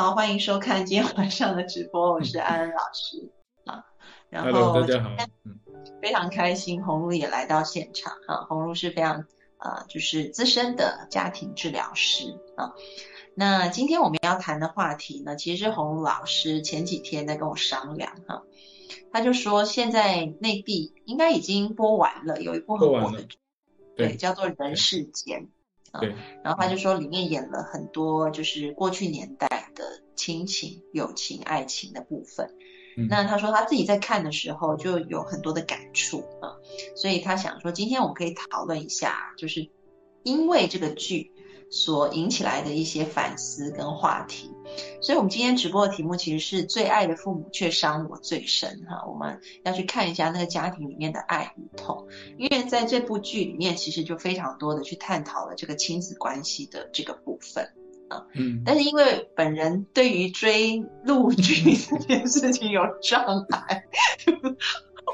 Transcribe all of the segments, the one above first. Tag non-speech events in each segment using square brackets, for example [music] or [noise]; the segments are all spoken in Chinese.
好，欢迎收看今天晚上的直播，我是安安老师啊。然后大家好，非常开心，红露也来到现场哈。红露是非常呃，就是资深的家庭治疗师啊。那今天我们要谈的话题呢，其实红茹老师前几天在跟我商量哈，他就说现在内地应该已经播完了，有一部很火的剧，对，叫做《人世间》。对，然后他就说里面演了很多就是过去年代的亲情、友情、爱情的部分。那他说他自己在看的时候就有很多的感触啊，所以他想说今天我们可以讨论一下，就是因为这个剧。所引起来的一些反思跟话题，所以我们今天直播的题目其实是最爱的父母却伤我最深哈，我们要去看一下那个家庭里面的爱与痛，因为在这部剧里面其实就非常多的去探讨了这个亲子关系的这个部分啊，嗯，但是因为本人对于追陆剧这 [laughs] 件事情有障碍。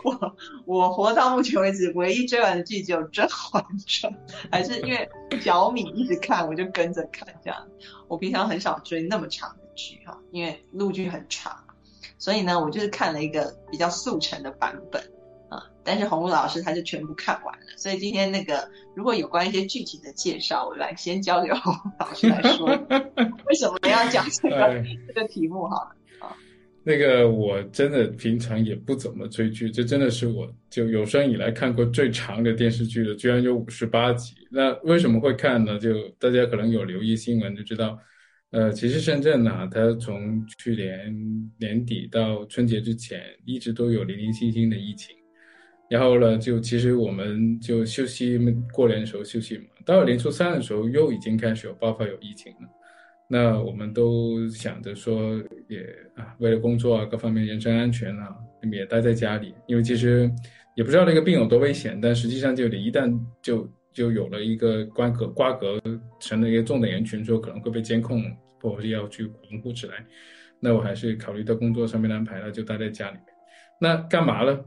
我我活到目前为止，唯一追完的剧只有《甄嬛传》，还是因为小米一直看，我就跟着看这样。我平常很少追那么长的剧哈，因为陆剧很长，所以呢，我就是看了一个比较速成的版本啊。但是洪武老师他就全部看完了，所以今天那个如果有关一些具体的介绍，我来先交给红茹老师来说，[laughs] 为什么要讲这个这个题目哈？那个我真的平常也不怎么追剧，这真的是我就有生以来看过最长的电视剧了，居然有五十八集。那为什么会看呢？就大家可能有留意新闻就知道，呃，其实深圳呢，它从去年年底到春节之前，一直都有零零星星的疫情。然后呢，就其实我们就休息过年的时候休息嘛，到了年初三的时候，又已经开始有爆发有疫情了。那我们都想着说，也啊，为了工作啊，各方面人身安全啊，也待在家里。因为其实也不知道那个病有多危险，但实际上就你一旦就就有了一个瓜葛瓜葛，成了一个重点人群之后，可能会被监控，或者要去维护起来。那我还是考虑到工作上面的安排，那就待在家里面。那干嘛呢？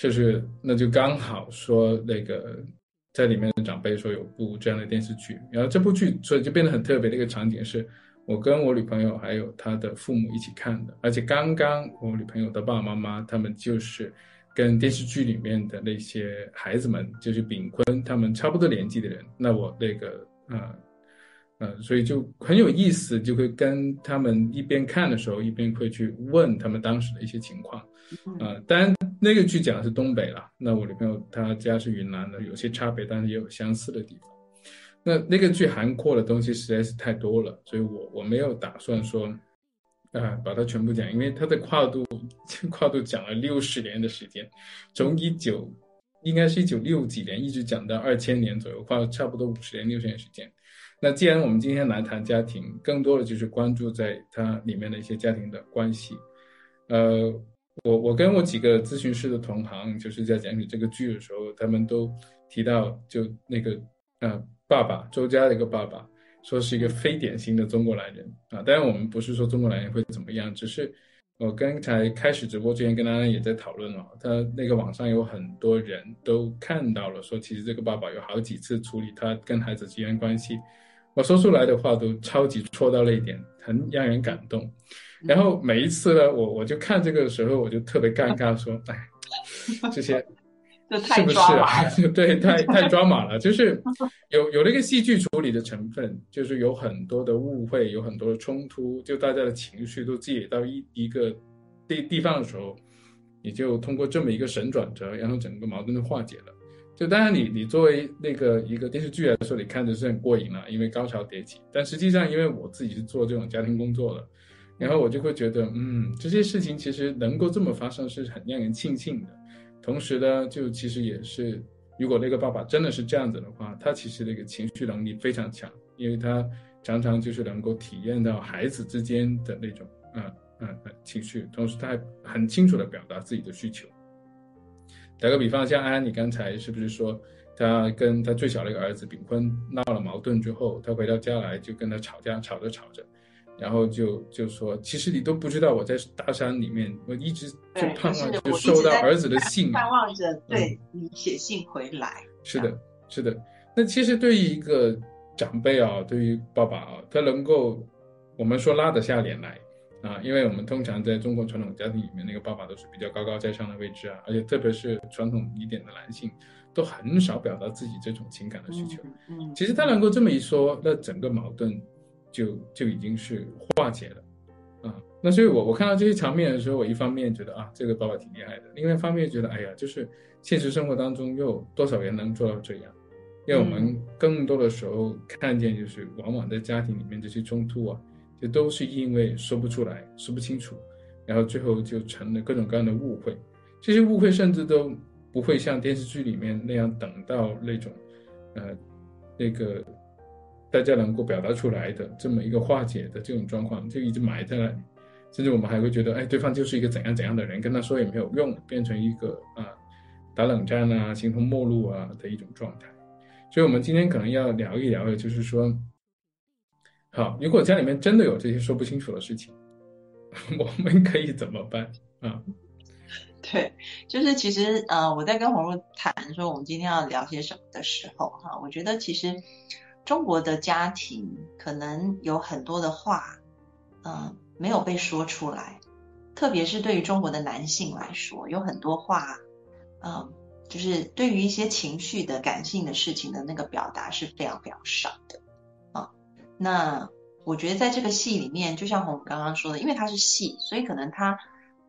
就是那就刚好说那个。在里面的长辈说有部这样的电视剧，然后这部剧所以就变得很特别的一个场景是，我跟我女朋友还有她的父母一起看的，而且刚刚我女朋友的爸爸妈妈他们就是跟电视剧里面的那些孩子们，就是炳坤他们差不多年纪的人，那我那个呃呃，所以就很有意思，就会跟他们一边看的时候，一边会去问他们当时的一些情况。啊，当然那个剧讲的是东北了，那我女朋友她家是云南的，有些差别，但是也有相似的地方。那那个剧涵括的东西实在是太多了，所以我我没有打算说，啊，把它全部讲，因为它的跨度 [laughs] 跨度讲了六十年的时间，从一九应该是一九六几年一直讲到二千年左右，跨了差不多五十年六十年时间。那既然我们今天来谈家庭，更多的就是关注在它里面的一些家庭的关系，呃。我我跟我几个咨询师的同行，就是在讲起这个剧的时候，他们都提到，就那个呃爸爸周家的一个爸爸，说是一个非典型的中国男人啊。当然我们不是说中国男人会怎么样，只是我刚才开始直播之前跟大家也在讨论了，他那个网上有很多人都看到了，说其实这个爸爸有好几次处理他跟孩子之间关系，我说出来的话都超级戳到了一点，很让人感动。然后每一次呢，我我就看这个时候，我就特别尴尬，说，[laughs] 哎，这些 [laughs] 是不是啊？[laughs] 对，太太抓马了，就是有有那个戏剧处理的成分，就是有很多的误会，有很多的冲突，就大家的情绪都积累到一一个地地方的时候，你就通过这么一个神转折，然后整个矛盾就化解了。就当然你你作为那个一个电视剧来说，你看着是很过瘾了，因为高潮迭起。但实际上，因为我自己是做这种家庭工作的。然后我就会觉得，嗯，这些事情其实能够这么发生是很让人庆幸的。同时呢，就其实也是，如果那个爸爸真的是这样子的话，他其实那个情绪能力非常强，因为他常常就是能够体验到孩子之间的那种嗯嗯情绪，同时他还很清楚的表达自己的需求。打个比方，像安安，你刚才是不是说他跟他最小的一个儿子炳坤闹了矛盾之后，他回到家来就跟他吵架，吵着吵着。然后就就说，其实你都不知道我在大山里面，我一直就盼望着收到儿子的信，盼望着对你写信回来。是的，是的。那其实对于一个长辈啊，对于爸爸啊，他能够我们说拉得下脸来啊，因为我们通常在中国传统家庭里面，那个爸爸都是比较高高在上的位置啊，而且特别是传统一点的男性，都很少表达自己这种情感的需求。嗯，其实他能够这么一说，那整个矛盾。就就已经是化解了，啊，那所以我我看到这些场面的时候，我一方面觉得啊，这个爸爸挺厉害的，另外一方面觉得，哎呀，就是现实生活当中又有多少人能做到这样？因为我们更多的时候看见，就是往往在家庭里面这些冲突啊，就都是因为说不出来、说不清楚，然后最后就成了各种各样的误会。这些误会甚至都不会像电视剧里面那样等到那种，呃，那个。大家能够表达出来的这么一个化解的这种状况，就一直埋在那里，甚至我们还会觉得，哎，对方就是一个怎样怎样的人，跟他说也没有用，变成一个啊打冷战啊、形同陌路啊的一种状态。所以，我们今天可能要聊一聊的，就是说，好，如果家里面真的有这些说不清楚的事情，[laughs] 我们可以怎么办啊？对，就是其实呃，我在跟红茹谈说我们今天要聊些什么的时候，哈，我觉得其实。中国的家庭可能有很多的话，嗯，没有被说出来，特别是对于中国的男性来说，有很多话，嗯，就是对于一些情绪的、感性的事情的那个表达是非常非常少的，啊，那我觉得在这个戏里面，就像红刚刚说的，因为它是戏，所以可能他，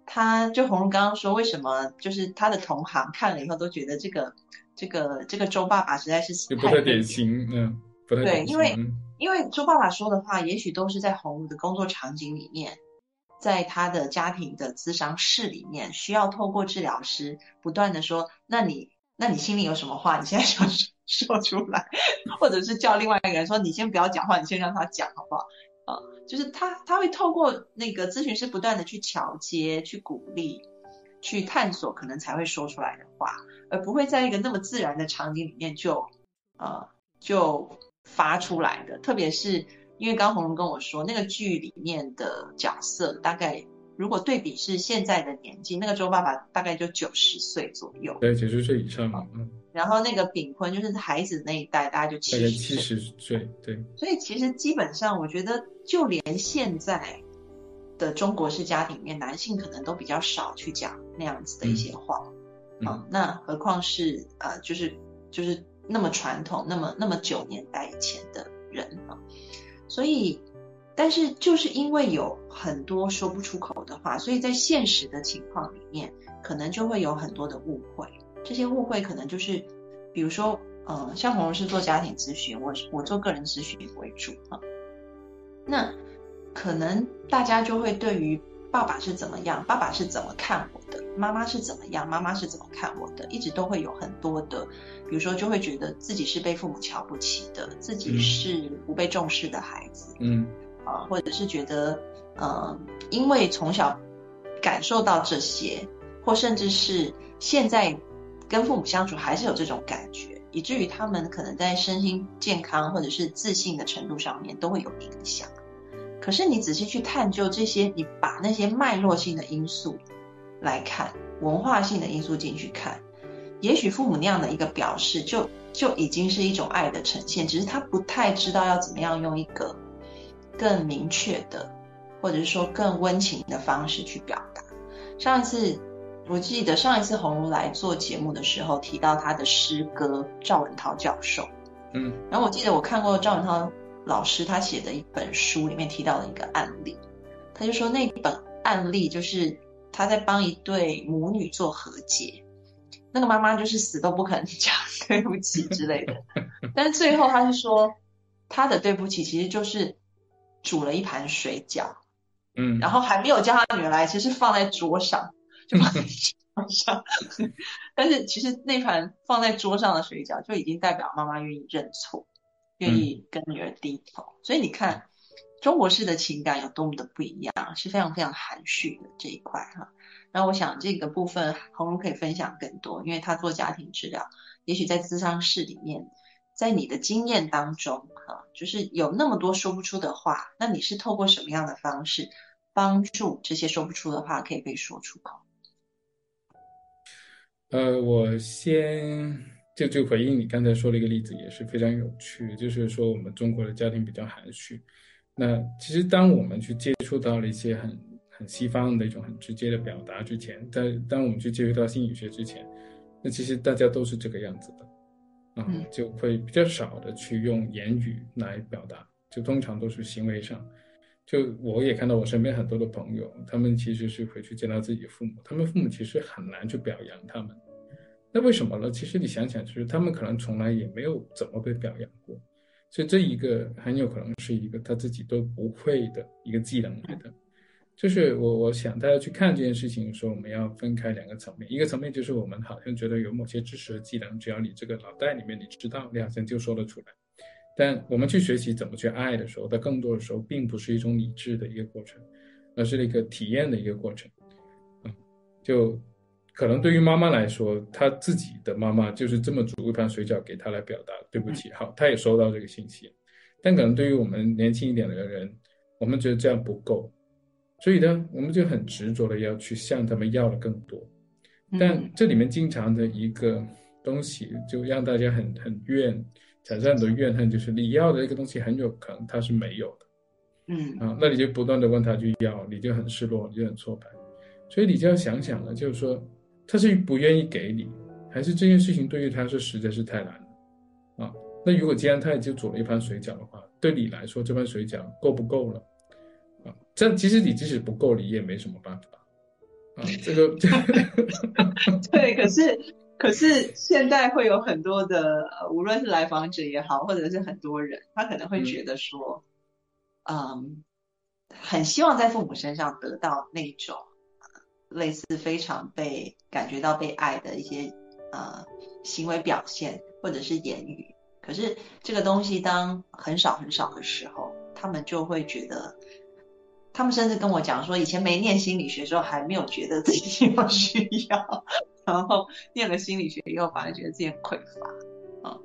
他就红刚刚说，为什么就是他的同行看了以后都觉得这个这个这个周爸爸实在是不太典型，嗯。对，因为因为周爸爸说的话，也许都是在红茹的工作场景里面，在他的家庭的咨商室里面，需要透过治疗师不断的说，那你那你心里有什么话，你现在想说说出来，或者是叫另外一个人说，你先不要讲话，你先让他讲好不好？啊，就是他他会透过那个咨询师不断的去桥接、去鼓励、去探索，可能才会说出来的话，而不会在一个那么自然的场景里面就呃就。发出来的，特别是因为刚红荣跟我说，那个剧里面的角色大概如果对比是现在的年纪，那个周爸爸大概就九十岁左右，对，九十岁以上嘛。嗯然后那个炳坤就是孩子那一代，大概就七十七十岁，对。所以其实基本上，我觉得就连现在的中国式家庭里面，男性可能都比较少去讲那样子的一些话，嗯，那何况是呃，就是就是。那么传统，那么那么九年代以前的人啊，所以，但是就是因为有很多说不出口的话，所以在现实的情况里面，可能就会有很多的误会。这些误会可能就是，比如说，呃，像红红是做家庭咨询，我我做个人咨询为主啊，那可能大家就会对于爸爸是怎么样，爸爸是怎么看我的，妈妈是怎么样，妈妈是怎么看我的，一直都会有很多的。比如说，就会觉得自己是被父母瞧不起的，自己是不被重视的孩子，嗯，啊，或者是觉得，呃，因为从小感受到这些，或甚至是现在跟父母相处还是有这种感觉，以至于他们可能在身心健康或者是自信的程度上面都会有影响。可是你仔细去探究这些，你把那些脉络性的因素来看，文化性的因素进去看。也许父母那样的一个表示，就就已经是一种爱的呈现，只是他不太知道要怎么样用一个更明确的，或者是说更温情的方式去表达。上一次我记得上一次红如来做节目的时候提到他的诗歌赵文涛教授，嗯，然后我记得我看过赵文涛老师他写的一本书里面提到的一个案例，他就说那本案例就是他在帮一对母女做和解。那个妈妈就是死都不肯讲对不起之类的，[laughs] 但是最后他是说，他的对不起其实就是煮了一盘水饺，嗯，然后还没有叫他女儿来，其实放在桌上，就放在桌上。[laughs] 但是其实那盘放在桌上的水饺就已经代表妈妈愿意认错，愿意跟女儿低头。所以你看，中国式的情感有多么的不一样，是非常非常含蓄的这一块哈。那我想这个部分红茹可以分享更多，因为她做家庭治疗，也许在咨商室里面。在你的经验当中，哈，就是有那么多说不出的话，那你是透过什么样的方式帮助这些说不出的话可以被说出口？呃，我先就就回应你刚才说的一个例子，也是非常有趣，就是说我们中国的家庭比较含蓄。那其实当我们去接触到了一些很很西方的一种很直接的表达之前，在当我们去接触到心理学之前，那其实大家都是这个样子的。啊，就会比较少的去用言语来表达，就通常都是行为上。就我也看到我身边很多的朋友，他们其实是回去见到自己的父母，他们父母其实很难去表扬他们。那为什么呢？其实你想想，就是他们可能从来也没有怎么被表扬过，所以这一个很有可能是一个他自己都不会的一个技能来的。就是我，我想大家去看这件事情的时候，我们要分开两个层面。一个层面就是我们好像觉得有某些知识和技能，只要你这个脑袋里面你知道，你好像就说得出来。但我们去学习怎么去爱的时候，它更多的时候并不是一种理智的一个过程，而是一个体验的一个过程。啊，就可能对于妈妈来说，她自己的妈妈就是这么煮一盘水饺给她来表达，对不起，好，她也收到这个信息。但可能对于我们年轻一点的人，我们觉得这样不够。所以呢，我们就很执着的要去向他们要的更多，但这里面经常的一个东西，就让大家很很怨，产生很多怨恨，就是你要的一个东西很有可能他是没有的，嗯。啊，那你就不断的问他去要，你就很失落，你就很挫败，所以你就要想想了，就是说他是不愿意给你，还是这件事情对于他是实在是太难了，啊，那如果既然他已经煮了一盘水饺的话，对你来说这盘水饺够不够了？但其实你即使不够，你也没什么办法啊。这个 [laughs] [laughs] 对，可是可是现在会有很多的，无论是来访者也好，或者是很多人，他可能会觉得说，嗯，很希望在父母身上得到那种类似非常被感觉到被爱的一些呃行为表现或者是言语。可是这个东西当很少很少的时候，他们就会觉得。他们甚至跟我讲说，以前没念心理学时候还没有觉得自己有需要，然后念了心理学以后，反而觉得自己很匮乏，啊，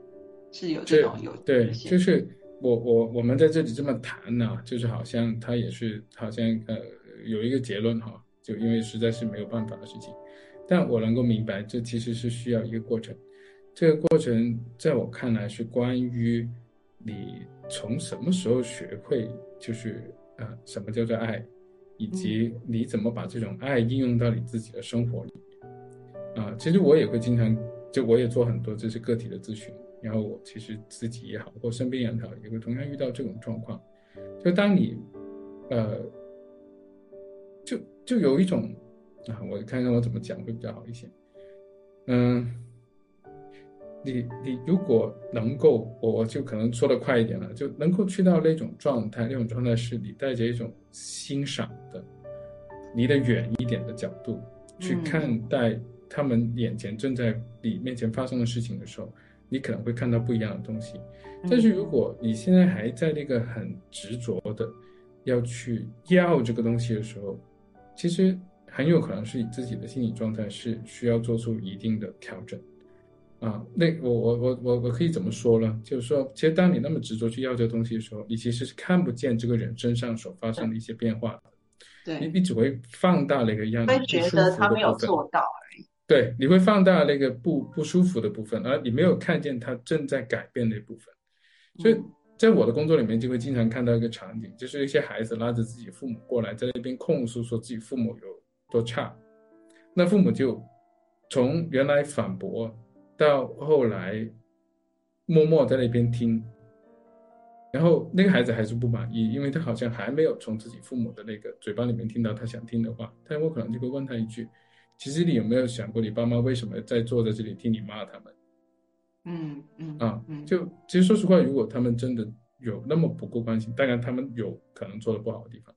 是有这种有对，就是我我我们在这里这么谈呢，就是好像他也是好像呃有一个结论哈，就因为实在是没有办法的事情，但我能够明白，这其实是需要一个过程，这个过程在我看来是关于你从什么时候学会就是。啊，什么叫做爱，以及你怎么把这种爱应用到你自己的生活里面？啊，其实我也会经常，就我也做很多这些个体的咨询，然后我其实自己也好，或身边也好，也会同样遇到这种状况。就当你，呃，就就有一种，啊，我看看我怎么讲会比较好一些，嗯。你你如果能够，我我就可能说的快一点了，就能够去到那种状态，那种状态是你带着一种欣赏的，离得远一点的角度去看待他们眼前正在你面前发生的事情的时候，你可能会看到不一样的东西。但是如果你现在还在那个很执着的要去要这个东西的时候，其实很有可能是你自己的心理状态是需要做出一定的调整。啊，那我我我我我可以怎么说呢？就是说，其实当你那么执着去要这个东西的时候，你其实是看不见这个人身上所发生的一些变化的。对，你你只会放大那个样子会觉得他没有做到而已。对，你会放大那个不不舒服的部分，而你没有看见他正在改变那部分。所以在我的工作里面，就会经常看到一个场景，就是一些孩子拉着自己父母过来，在那边控诉说自己父母有多差，那父母就从原来反驳。到后来，默默在那边听，然后那个孩子还是不满意，因为他好像还没有从自己父母的那个嘴巴里面听到他想听的话。但我可能就会问他一句：“其实你有没有想过，你爸妈为什么在坐在这里听你骂他们？”嗯嗯啊，就其实说实话，如果他们真的有那么不够关心，当然他们有可能做的不好的地方，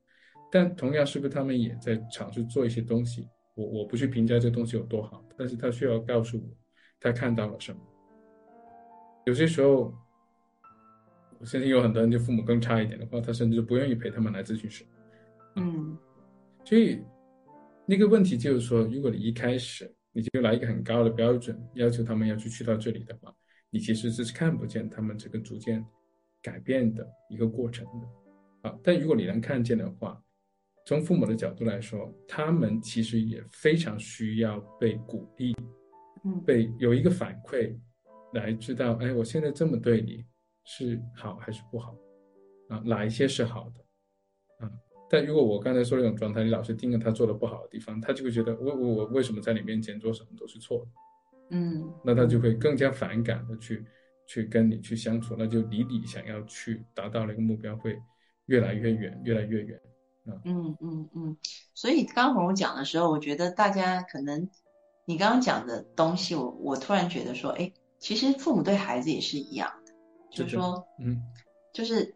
但同样是不是他们也在尝试做一些东西？我我不去评价这东西有多好，但是他需要告诉我他看到了什么。有些时候，我相信有很多人就父母更差一点的话，他甚至不愿意陪他们来咨询室。嗯，所以那个问题就是说，如果你一开始你就拿一个很高的标准，要求他们要去去到这里的话，你其实是看不见他们这个逐渐改变的一个过程的。啊，但如果你能看见的话，从父母的角度来说，他们其实也非常需要被鼓励，嗯，被有一个反馈，来知道，哎，我现在这么对你是好还是不好？啊，哪一些是好的？啊。但如果我刚才说那种状态，你老是盯着他做的不好的地方，他就会觉得我我我为什么在你面前做什么都是错的，嗯，那他就会更加反感的去去跟你去相处，那就离你想要去达到那个目标会越来越远，越来越远啊。嗯嗯嗯，所以刚红讲的时候，我觉得大家可能你刚刚讲的东西，我我突然觉得说，哎，其实父母对孩子也是一样的，就是说，嗯，就是。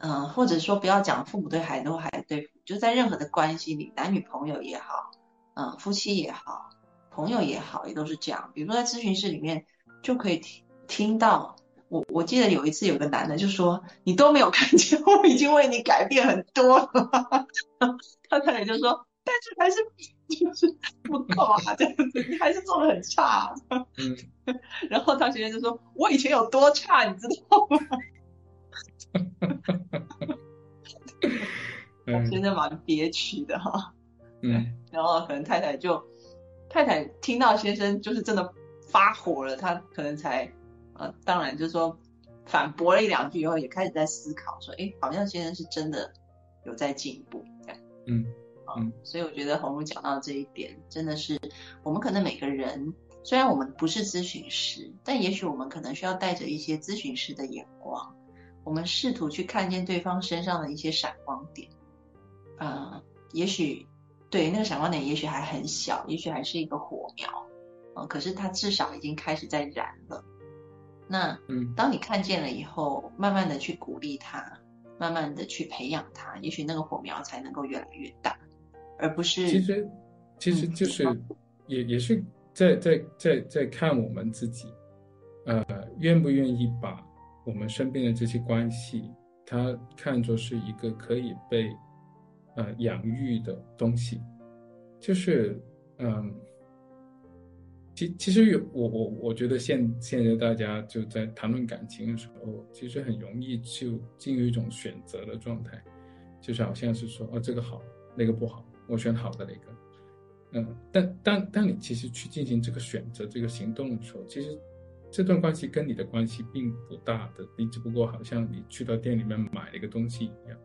嗯，或者说不要讲父母对孩子或孩子对，就在任何的关系里，男女朋友也好，嗯，夫妻也好，朋友也好，也都是这样。比如说在咨询室里面就可以听听到，我我记得有一次有个男的就说，你都没有看见，[laughs] 我已经为你改变很多了。[laughs] 他可能就说，但是还是 [laughs] 就是不够啊，这样子你还是做的很差。嗯，然后他学生就说，我以前有多差，你知道吗？哈哈哈哈哈！真的蛮憋屈的哈。嗯，然后可能太太就太太听到先生就是真的发火了，他可能才呃，当然就是说反驳了一两句以后，也开始在思考说，哎，好像先生是真的有在进步。嗯嗯，所以我觉得红茹讲到这一点，真的是我们可能每个人虽然我们不是咨询师，但也许我们可能需要带着一些咨询师的眼光。我们试图去看见对方身上的一些闪光点，呃，也许对那个闪光点，也许还很小，也许还是一个火苗，呃，可是它至少已经开始在燃了。那，嗯，当你看见了以后，慢慢的去鼓励他，慢慢的去培养他，也许那个火苗才能够越来越大，而不是。其实，其实就是也也是在在在在看我们自己，呃，愿不愿意把。我们身边的这些关系，它看作是一个可以被，呃养育的东西，就是，嗯，其其实有我我我觉得现现在大家就在谈论感情的时候，其实很容易就进入一种选择的状态，就是好像是说，哦这个好，那个不好，我选好的那个，嗯，但当当你其实去进行这个选择这个行动的时候，其实。这段关系跟你的关系并不大的，你只不过好像你去到店里面买了一个东西一样，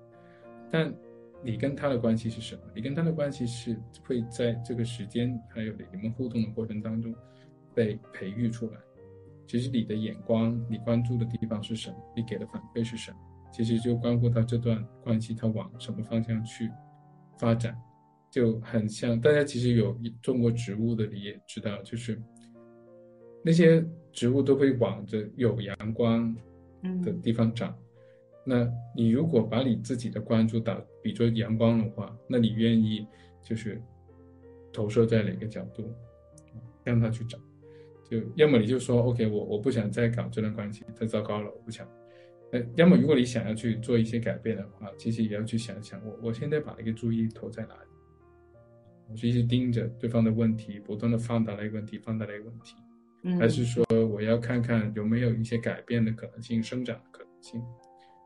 但你跟他的关系是什么？你跟他的关系是会在这个时间还有你们互动的过程当中被培育出来。其实你的眼光，你关注的地方是什么？你给的反馈是什么？其实就关乎到这段关系它往什么方向去发展，就很像大家其实有种过植物的，你也知道，就是那些。植物都会往着有阳光的地方长。那你如果把你自己的关注打比作阳光的话，那你愿意就是投射在哪个角度，让它去长？就要么你就说 OK，我我不想再搞这段关系，太糟糕了，我不想。呃，要么如果你想要去做一些改变的话，其实也要去想想，我我现在把那个注意投在哪里？我是一直盯着对方的问题，不断的放大那个问题，放大那个问题。还是说我要看看有没有一些改变的可能性、生长的可能性，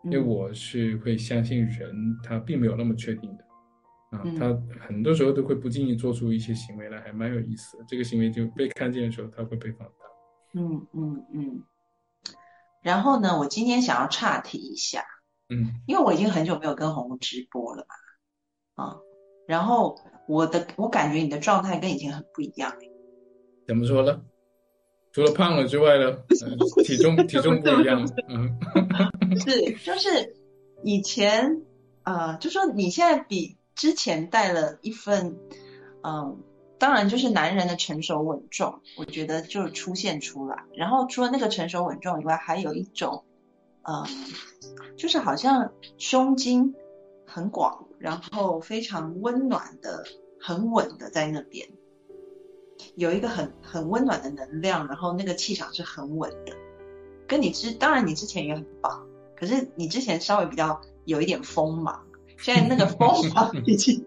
因为我是会相信人他并没有那么确定的，啊，他很多时候都会不经意做出一些行为来，还蛮有意思的。这个行为就被看见的时候，他会被放大。嗯嗯嗯。然后呢，我今天想要岔题一下，嗯，因为我已经很久没有跟红直播了嘛，啊，然后我的我感觉你的状态跟以前很不一样，怎么说呢？除了胖了之外呢，[laughs] 体重体重不一样。嗯，[laughs] 是就是以前呃，就说你现在比之前带了一份，嗯，当然就是男人的成熟稳重，我觉得就出现出来。然后除了那个成熟稳重以外，还有一种，嗯，就是好像胸襟很广，然后非常温暖的、很稳的在那边。有一个很很温暖的能量，然后那个气场是很稳的。跟你之当然你之前也很棒，可是你之前稍微比较有一点锋芒，现在那个锋芒已经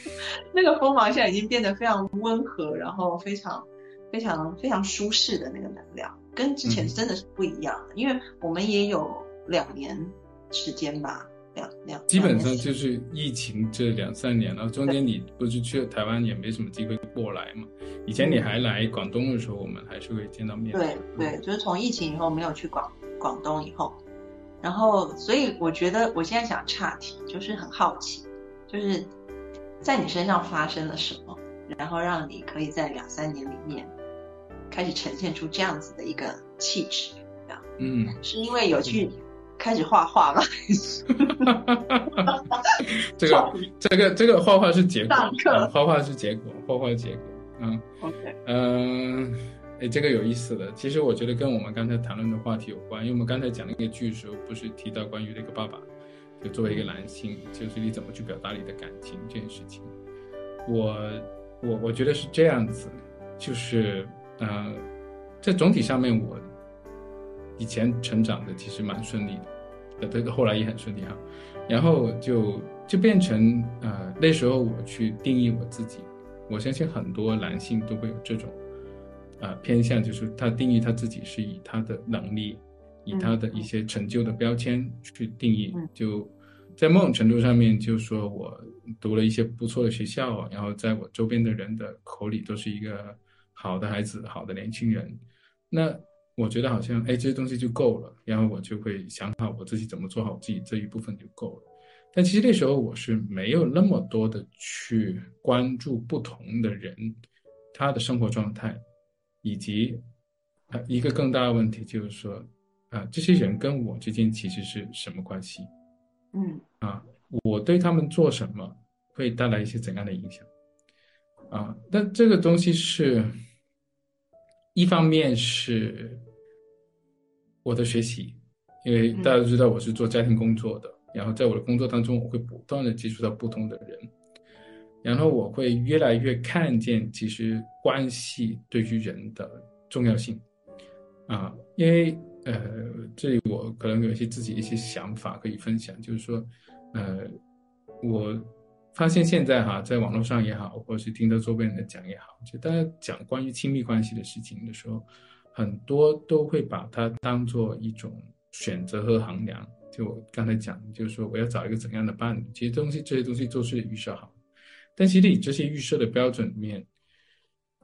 [laughs] 那个锋芒现在已经变得非常温和，然后非常非常非常舒适的那个能量，跟之前真的是不一样的。因为我们也有两年时间吧。两两，基本上就是疫情这两三年了，中间你不是去了台湾，也没什么机会过来嘛。以前你还来广东的时候，我们还是会见到面。对对，就是从疫情以后没有去广广东以后，然后所以我觉得我现在想岔题，就是很好奇，就是在你身上发生了什么，然后让你可以在两三年里面开始呈现出这样子的一个气质，嗯，是因为有去。开始画画了，[laughs] 这个这个这个画画是结果，画画是结果，画画结果，嗯，OK，嗯，哎，这个有意思的，其实我觉得跟我们刚才谈论的话题有关，因为我们刚才讲那个剧的时候，不是提到关于那个爸爸，就作为一个男性，就是你怎么去表达你的感情这件事情，我我我觉得是这样子，就是呃，在总体上面我。以前成长的其实蛮顺利的，这个后来也很顺利哈，然后就就变成呃那时候我去定义我自己，我相信很多男性都会有这种啊偏向，就是他定义他自己是以他的能力，以他的一些成就的标签去定义，就在某种程度上面，就说我读了一些不错的学校，然后在我周边的人的口里都是一个好的孩子，好的年轻人，那。我觉得好像哎，这些东西就够了，然后我就会想好我自己怎么做好自己这一部分就够了。但其实那时候我是没有那么多的去关注不同的人他的生活状态，以及啊一个更大的问题就是说啊这些人跟我之间其实是什么关系？嗯啊我对他们做什么会带来一些怎样的影响？啊，但这个东西是。一方面是我的学习，因为大家都知道我是做家庭工作的，然后在我的工作当中，我会不断的接触到不同的人，然后我会越来越看见其实关系对于人的重要性啊，因为呃，这里我可能有一些自己一些想法可以分享，就是说，呃，我。发现现在哈，在网络上也好，或是听到周边人讲也好，就大家讲关于亲密关系的事情的时候，很多都会把它当做一种选择和衡量。就我刚才讲，就是说我要找一个怎样的伴侣，其实东西这些东西都是预设好，但其实你这些预设的标准里面，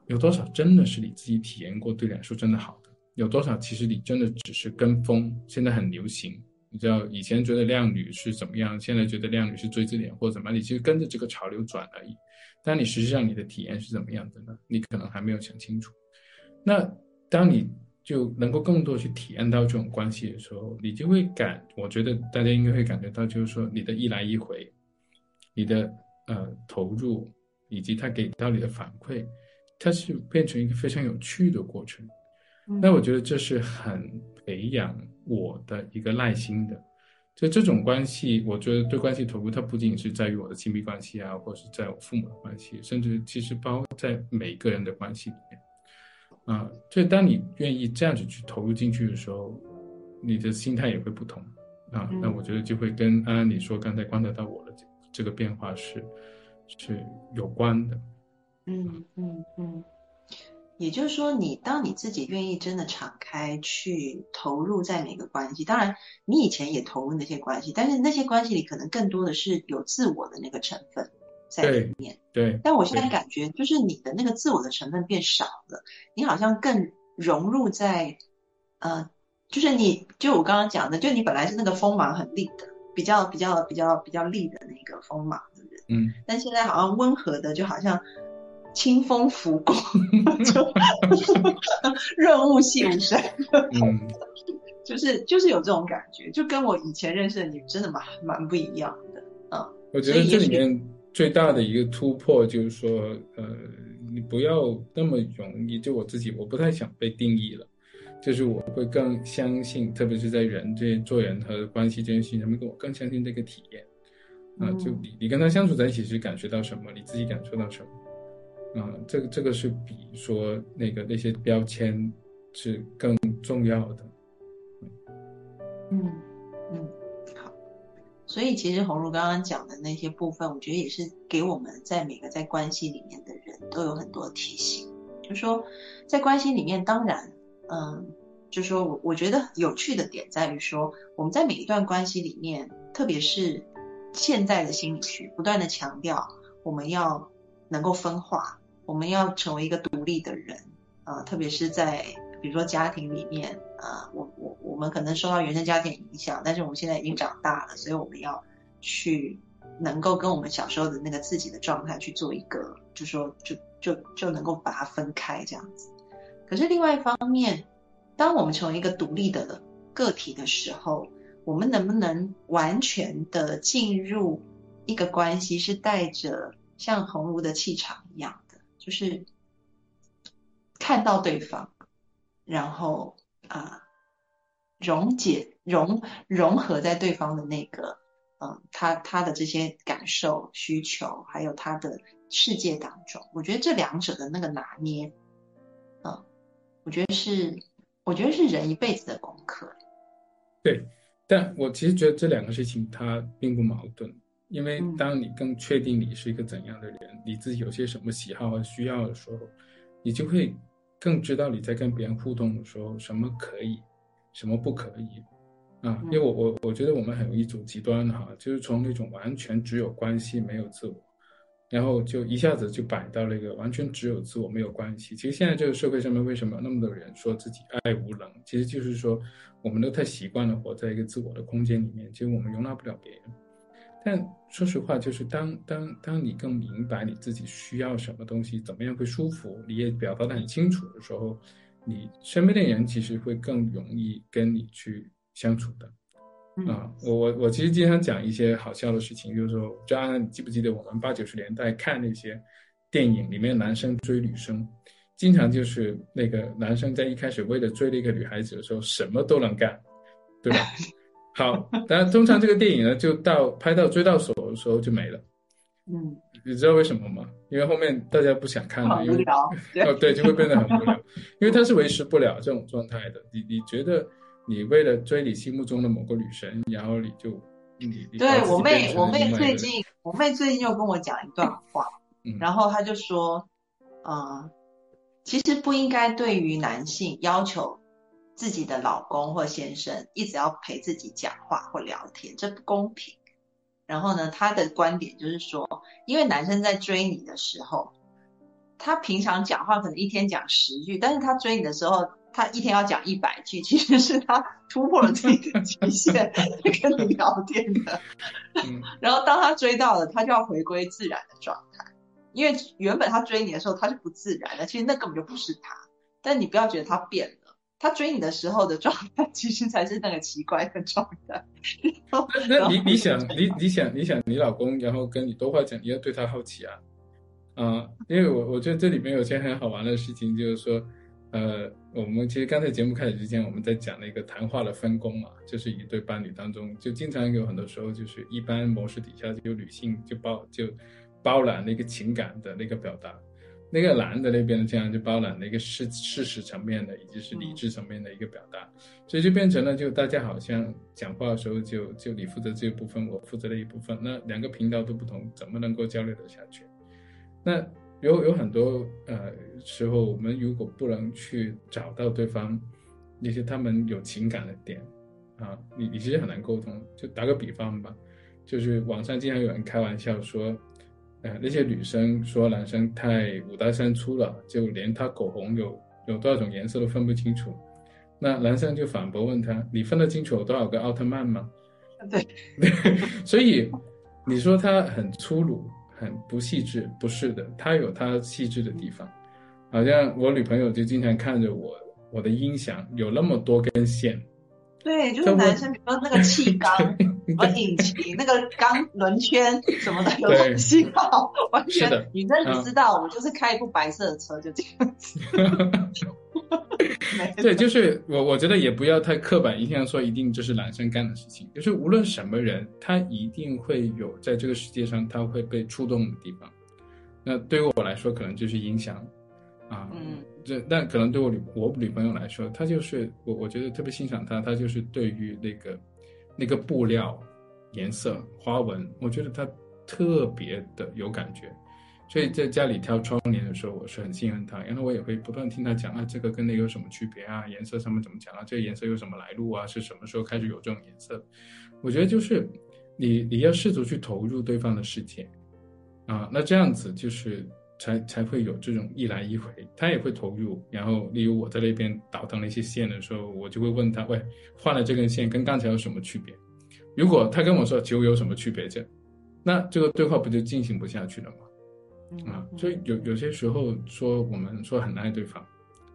有多少真的是你自己体验过对你来说真的好的？有多少其实你真的只是跟风？现在很流行。你知道以前觉得靓女是怎么样，现在觉得靓女是锥子脸或者怎么？你其实跟着这个潮流转而已。但你实际上你的体验是怎么样的呢？你可能还没有想清楚。那当你就能够更多去体验到这种关系的时候，你就会感，我觉得大家应该会感觉到，就是说你的一来一回，你的呃投入以及他给到你的反馈，它是变成一个非常有趣的过程。那我觉得这是很培养我的一个耐心的，就这种关系，我觉得对关系投入，它不仅仅是在于我的亲密关系啊，或者是在我父母的关系，甚至其实包在每个人的关系里面，啊，所以当你愿意这样子去投入进去的时候，你的心态也会不同，啊，那我觉得就会跟安安你说刚才观察到我的这个变化是是有关的，嗯嗯嗯。也就是说，你当你自己愿意真的敞开去投入在每个关系，当然你以前也投入那些关系，但是那些关系里可能更多的是有自我的那个成分在里面。对。但我现在感觉，就是你的那个自我的成分变少了，你好像更融入在，呃，就是你就我刚刚讲的，就你本来是那个锋芒很利的，比较比较比较比较利的那个锋芒的人，嗯，但现在好像温和的，就好像。清风拂过，[laughs] 就润物细无声，嗯，就是就是有这种感觉，就跟我以前认识的你真的蛮蛮不一样的，嗯。我觉得这里面最大的一个突破就是说，呃，你不要那么容易，就我自己，我不太想被定义了，就是我会更相信，特别是在人这做人和关系这件事情上面，我更相信这个体验，啊，就你你跟他相处在一起是感觉到什么，你自己感受到什么。嗯，这个这个是比说那个那些标签是更重要的。嗯嗯，好。所以其实红茹刚刚讲的那些部分，我觉得也是给我们在每个在关系里面的人都有很多提醒。就说在关系里面，当然，嗯，就说我我觉得有趣的点在于说，我们在每一段关系里面，特别是现在的心理学不断的强调，我们要能够分化，我们要成为一个独立的人，啊，特别是在比如说家庭里面，啊，我我我们可能受到原生家庭影响，但是我们现在已经长大了，所以我们要去能够跟我们小时候的那个自己的状态去做一个，就说就就就能够把它分开这样子。可是另外一方面，当我们成为一个独立的个体的时候，我们能不能完全的进入一个关系，是带着像红炉的气场一样，就是看到对方，然后啊溶解融融合在对方的那个嗯他他的这些感受需求，还有他的世界当中，我觉得这两者的那个拿捏，嗯，我觉得是我觉得是人一辈子的功课。对。但我其实觉得这两个事情它并不矛盾，因为当你更确定你是一个怎样的人，你自己有些什么喜好和需要的时候，你就会更知道你在跟别人互动的时候什么可以，什么不可以，啊，因为我我我觉得我们很容易走极端哈，就是从那种完全只有关系没有自我。然后就一下子就摆到了一个完全只有自我没有关系。其实现在这个社会上面为什么那么多人说自己爱无能？其实就是说我们都太习惯了活在一个自我的空间里面，其实我们容纳不了别人。但说实话，就是当当当你更明白你自己需要什么东西，怎么样会舒服，你也表达的很清楚的时候，你身边的人其实会更容易跟你去相处的。啊，我我我其实经常讲一些好笑的事情，就是说，就安，你记不记得我们八九十年代看那些电影里面男生追女生，经常就是那个男生在一开始为了追那个女孩子的时候，什么都能干，对吧？[laughs] 好，但通常这个电影呢，就到拍到追到手的时候就没了。嗯，你知道为什么吗？因为后面大家不想看了，因为哦对，就会变得很无聊，[laughs] 因为它是维持不了这种状态的。你你觉得？你为了追你心目中的某个女神，然后你就你对我妹，我妹最近我妹最近又跟我讲一段话，然后她就说，嗯，其实不应该对于男性要求自己的老公或先生一直要陪自己讲话或聊天，这不公平。然后呢，他的观点就是说，因为男生在追你的时候，他平常讲话可能一天讲十句，但是他追你的时候。他一天要讲一百句，其实是他突破了自己的极限跟你 [laughs] 聊天的。然后当他追到了，他就要回归自然的状态，因为原本他追你的时候他是不自然的，其实那根本就不是他。但你不要觉得他变了，他追你的时候的状态其实才是那个奇怪的状态。那那你你想你你想你想你老公然后跟你多话讲，你要对他好奇啊啊！因为我我觉得这里面有些很好玩的事情，就是说。呃，我们其实刚才节目开始之前，我们在讲那个谈话的分工嘛，就是一对伴侣当中，就经常有很多时候，就是一般模式底下就女性就包就包揽那个情感的那个表达，那个男的那边呢，这样就包揽了一个事事实层面的，以及是理智层面的一个表达，所以就变成了就大家好像讲话的时候就就你负责这一部分，我负责那一部分，那两个频道都不同，怎么能够交流得下去？那。有有很多呃时候，我们如果不能去找到对方那些他们有情感的点啊，你你其实很难沟通。就打个比方吧，就是网上经常有人开玩笑说，呃，那些女生说男生太五大三粗了，就连他口红有有多少种颜色都分不清楚。那男生就反驳问他：“你分得清楚有多少个奥特曼吗？”对，[laughs] 所以你说他很粗鲁。很不细致，不是的，他有他细致的地方。好像我女朋友就经常看着我，我的音响有那么多根线。对，就是男生，比如说那个气 [laughs] 缸、什么引擎、那个钢轮圈什么的，有信号，完全女生不知道。我就是开一部白色的车，就这样 [laughs] 子。对，就是我，我觉得也不要太刻板印象，说一定这是男生干的事情。就是无论什么人，他一定会有在这个世界上他会被触动的地方。那对于我来说，可能就是音响，啊，嗯，这但可能对我女我女朋友来说，她就是我我觉得特别欣赏她，她就是对于那个那个布料、颜色、花纹，我觉得它特别的有感觉。所以在家里挑窗帘的时候，我是很信任他，然后我也会不断听他讲啊，这个跟那个有什么区别啊？颜色上面怎么讲啊？这个颜色有什么来路啊？是什么时候开始有这种颜色？我觉得就是你你要试图去投入对方的世界啊，那这样子就是才才会有这种一来一回，他也会投入。然后例如我在那边倒腾那些线的时候，我就会问他，喂，换了这根线跟刚才有什么区别？如果他跟我说就有什么区别，这那这个对话不就进行不下去了吗？啊，所以有有些时候说我们说很爱对方，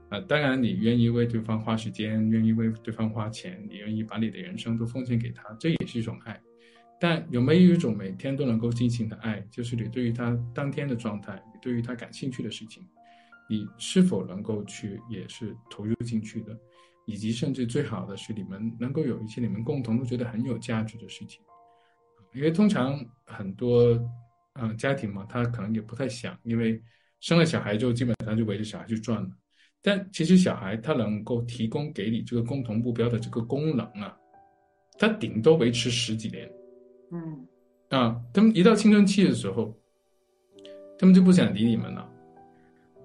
啊，当然你愿意为对方花时间，愿意为对方花钱，你愿意把你的人生都奉献给他，这也是一种爱。但有没有一种每天都能够进行的爱，就是你对于他当天的状态，你对于他感兴趣的事情，你是否能够去也是投入进去的，以及甚至最好的是你们能够有一些你们共同都觉得很有价值的事情，因为通常很多。嗯，家庭嘛，他可能也不太想，因为生了小孩之后，基本上就围着小孩去转了。但其实小孩他能够提供给你这个共同目标的这个功能啊，他顶多维持十几年。嗯，啊，他们一到青春期的时候，他们就不想理你们了。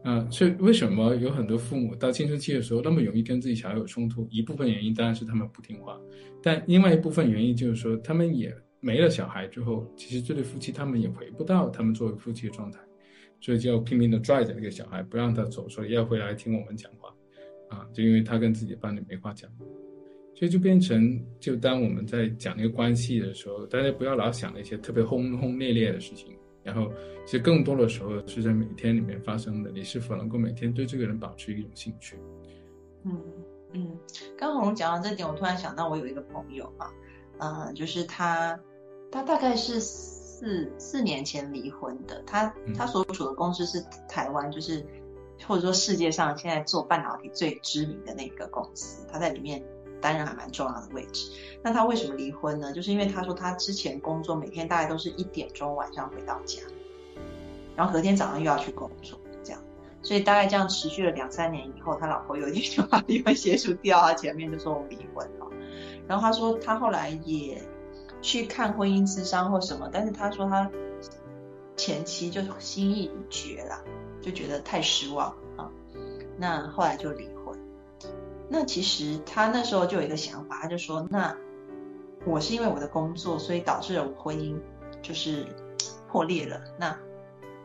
啊，所以为什么有很多父母到青春期的时候那么容易跟自己小孩有冲突？一部分原因当然是他们不听话，但另外一部分原因就是说他们也。没了小孩之后，其实这对夫妻他们也回不到他们作为夫妻的状态，所以就要拼命的拽着那个小孩，不让他走，说要回来听我们讲话，啊，就因为他跟自己伴侣没话讲，所以就变成，就当我们在讲那个关系的时候，大家不要老想那些特别轰轰烈烈的事情，然后其实更多的时候是在每天里面发生的，你是否能够每天对这个人保持一种兴趣？嗯嗯，刚红讲到这点，我突然想到我有一个朋友啊，嗯，就是他。他大概是四四年前离婚的。他他所处的公司是台湾，就是或者说世界上现在做半导体最知名的那个公司，他在里面担任还蛮重要的位置。那他为什么离婚呢？就是因为他说他之前工作每天大概都是一点钟晚上回到家，然后隔天早上又要去工作，这样，所以大概这样持续了两三年以后，他老婆有一天就把离婚协书掉到他前面，就说我们离婚了。然后他说他后来也。去看婚姻智商或什么，但是他说他前期就心意已决了，就觉得太失望啊，那后来就离。那其实他那时候就有一个想法，他就说：那我是因为我的工作，所以导致了我婚姻就是 [tsk] 破裂了。那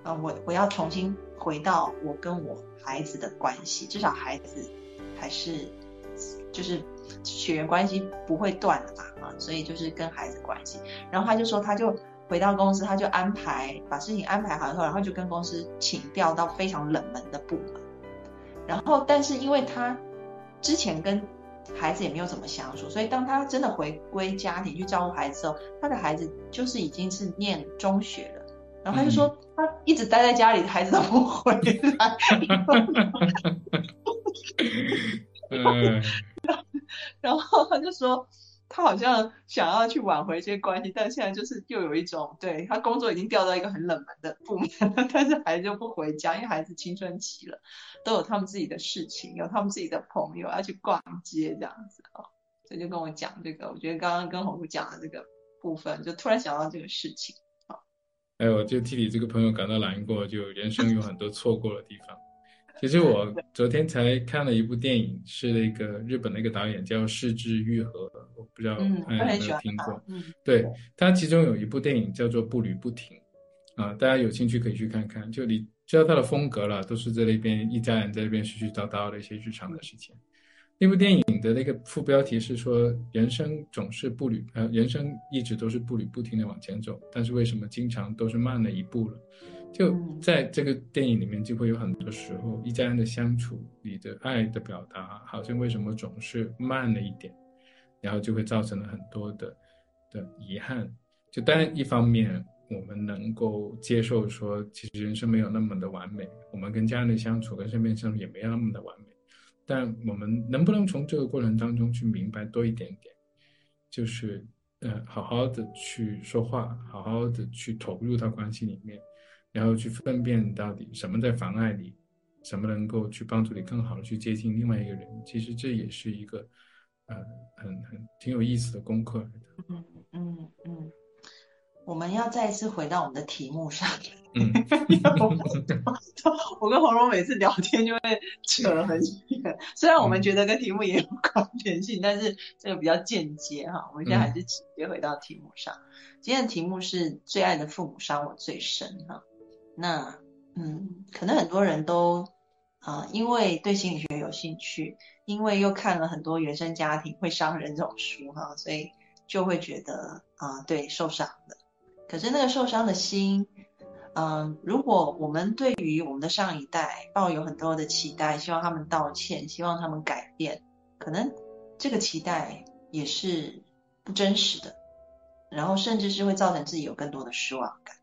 啊，我我要重新回到我跟我孩子的关系，至少孩子还是就是。血缘关系不会断的嘛，啊，所以就是跟孩子关系。然后他就说，他就回到公司，他就安排把事情安排好以后，然后就跟公司请调到非常冷门的部门。然后，但是因为他之前跟孩子也没有怎么相处，所以当他真的回归家庭去照顾孩子之后，他的孩子就是已经是念中学了。然后他就说，他一直待在家里，孩子都不回来。[laughs] 嗯。然后他就说，他好像想要去挽回这些关系，但现在就是又有一种，对他工作已经调到一个很冷门的部门，但是孩子就不回家，因为孩子青春期了，都有他们自己的事情，有他们自己的朋友要去逛街这样子啊，所以就跟我讲这个，我觉得刚刚跟红姑讲的这个部分，就突然想到这个事情啊。哎，我就替你这个朋友感到难过，就人生有很多错过的地方。其实我 [laughs] 昨天才看了一部电影，是那个日本的一个导演叫市之愈合，我不知道大家有没有听过。对他其中有一部电影叫做《步履不停》，啊，大家有兴趣可以去看看。就你知道他的风格了，都是在那边一家人在那边絮絮叨叨的一些日常的事情。那部电影的那个副标题是说：人生总是步履呃，人生一直都是步履不停的往前走，但是为什么经常都是慢了一步了？就在这个电影里面，就会有很多时候，一家人的相处，你的爱的表达，好像为什么总是慢了一点，然后就会造成了很多的的遗憾。就当然一方面，我们能够接受说，其实人生没有那么的完美，我们跟家人的相处，跟身边相处也没有那么的完美。但我们能不能从这个过程当中去明白多一点点，就是呃，好好的去说话，好好的去投入到关系里面。然后去分辨到底什么在妨碍你，什么能够去帮助你更好的去接近另外一个人。其实这也是一个，呃，很很挺有意思的功课来的。嗯嗯嗯。我们要再一次回到我们的题目上。[laughs] 嗯，[laughs] 我跟红荣每次聊天就会扯很远，虽然我们觉得跟题目也有关联性，但是这个比较间接哈。我们现在还是直接回到题目上。今天的题目是最爱的父母伤我最深哈。那嗯，可能很多人都啊，因为对心理学有兴趣，因为又看了很多原生家庭会伤人这种书哈，所以就会觉得啊，对，受伤了。可是那个受伤的心，嗯，如果我们对于我们的上一代抱有很多的期待，希望他们道歉，希望他们改变，可能这个期待也是不真实的，然后甚至是会造成自己有更多的失望感。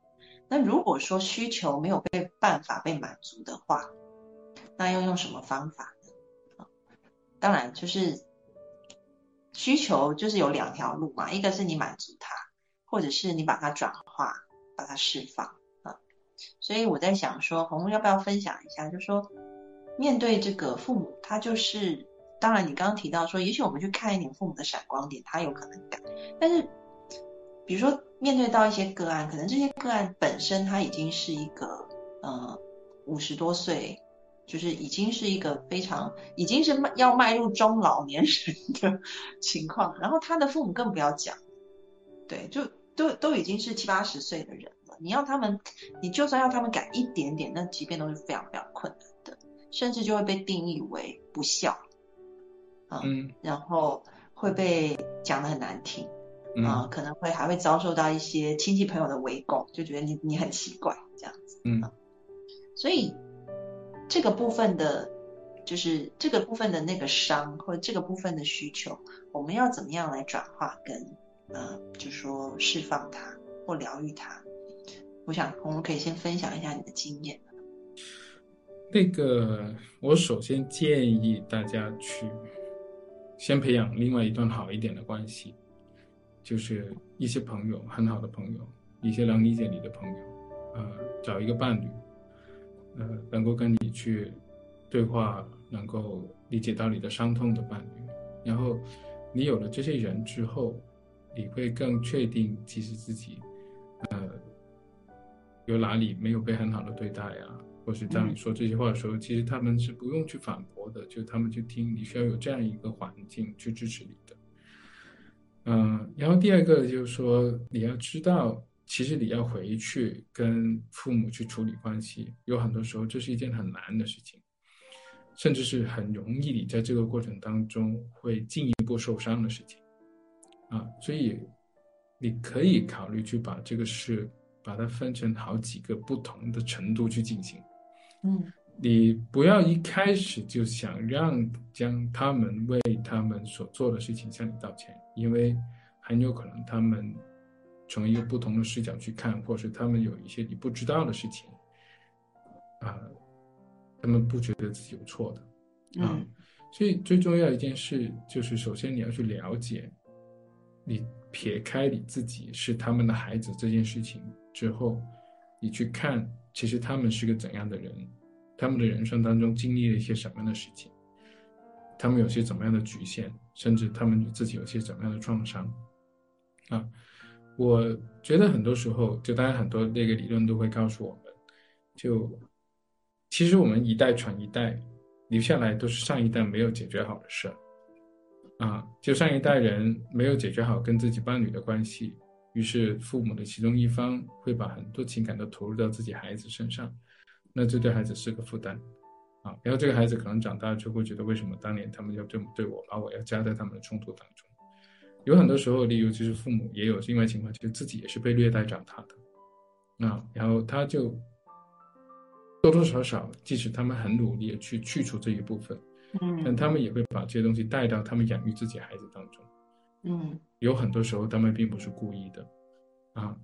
那如果说需求没有被办法被满足的话，那要用什么方法呢？当然就是需求就是有两条路嘛，一个是你满足他。或者是你把它转化，把它释放啊，所以我在想说，红红要不要分享一下？就说面对这个父母，他就是，当然你刚刚提到说，也许我们去看一点父母的闪光点，他有可能改。但是，比如说面对到一些个案，可能这些个案本身他已经是一个呃五十多岁，就是已经是一个非常已经是要迈入中老年人的 [laughs] 情况，然后他的父母更不要讲，对，就。都都已经是七八十岁的人了，你要他们，你就算要他们改一点点，那即便都是非常非常困难的，甚至就会被定义为不孝，啊，然后会被讲的很难听，啊，可能会还会遭受到一些亲戚朋友的围攻，就觉得你你很奇怪这样子，嗯，所以这个部分的，就是这个部分的那个伤或者这个部分的需求，我们要怎么样来转化跟？嗯，就说释放它或疗愈它。我想我们可以先分享一下你的经验。那个，我首先建议大家去先培养另外一段好一点的关系，就是一些朋友，很好的朋友，一些能理解你的朋友，呃，找一个伴侣，呃，能够跟你去对话，能够理解到你的伤痛的伴侣。然后你有了这些人之后。你会更确定，其实自己，呃，有哪里没有被很好的对待啊，或是当你说这些话的时候，其实他们是不用去反驳的，就他们去听。你需要有这样一个环境去支持你的。嗯，然后第二个就是说，你要知道，其实你要回去跟父母去处理关系，有很多时候这是一件很难的事情，甚至是很容易你在这个过程当中会进一步受伤的事情。啊，所以你可以考虑去把这个事把它分成好几个不同的程度去进行。嗯，你不要一开始就想让将他们为他们所做的事情向你道歉，因为很有可能他们从一个不同的视角去看，或是他们有一些你不知道的事情，啊，他们不觉得自己有错的。啊，所以最重要一件事就是，首先你要去了解。你撇开你自己是他们的孩子这件事情之后，你去看，其实他们是个怎样的人，他们的人生当中经历了一些什么样的事情，他们有些怎么样的局限，甚至他们自己有些怎么样的创伤，啊，我觉得很多时候，就当然很多那个理论都会告诉我们，就其实我们一代传一代，留下来都是上一代没有解决好的事儿。啊，就上一代人没有解决好跟自己伴侣的关系，于是父母的其中一方会把很多情感都投入到自己孩子身上，那这对孩子是个负担，啊，然后这个孩子可能长大就会觉得为什么当年他们要这么对我，把我要加在他们的冲突当中，有很多时候，例如就是父母也有另外情况，就自己也是被虐待长大的，啊，然后他就多多少少，即使他们很努力的去去除这一部分。嗯，但他们也会把这些东西带到他们养育自己孩子当中。嗯，有很多时候他们并不是故意的，啊，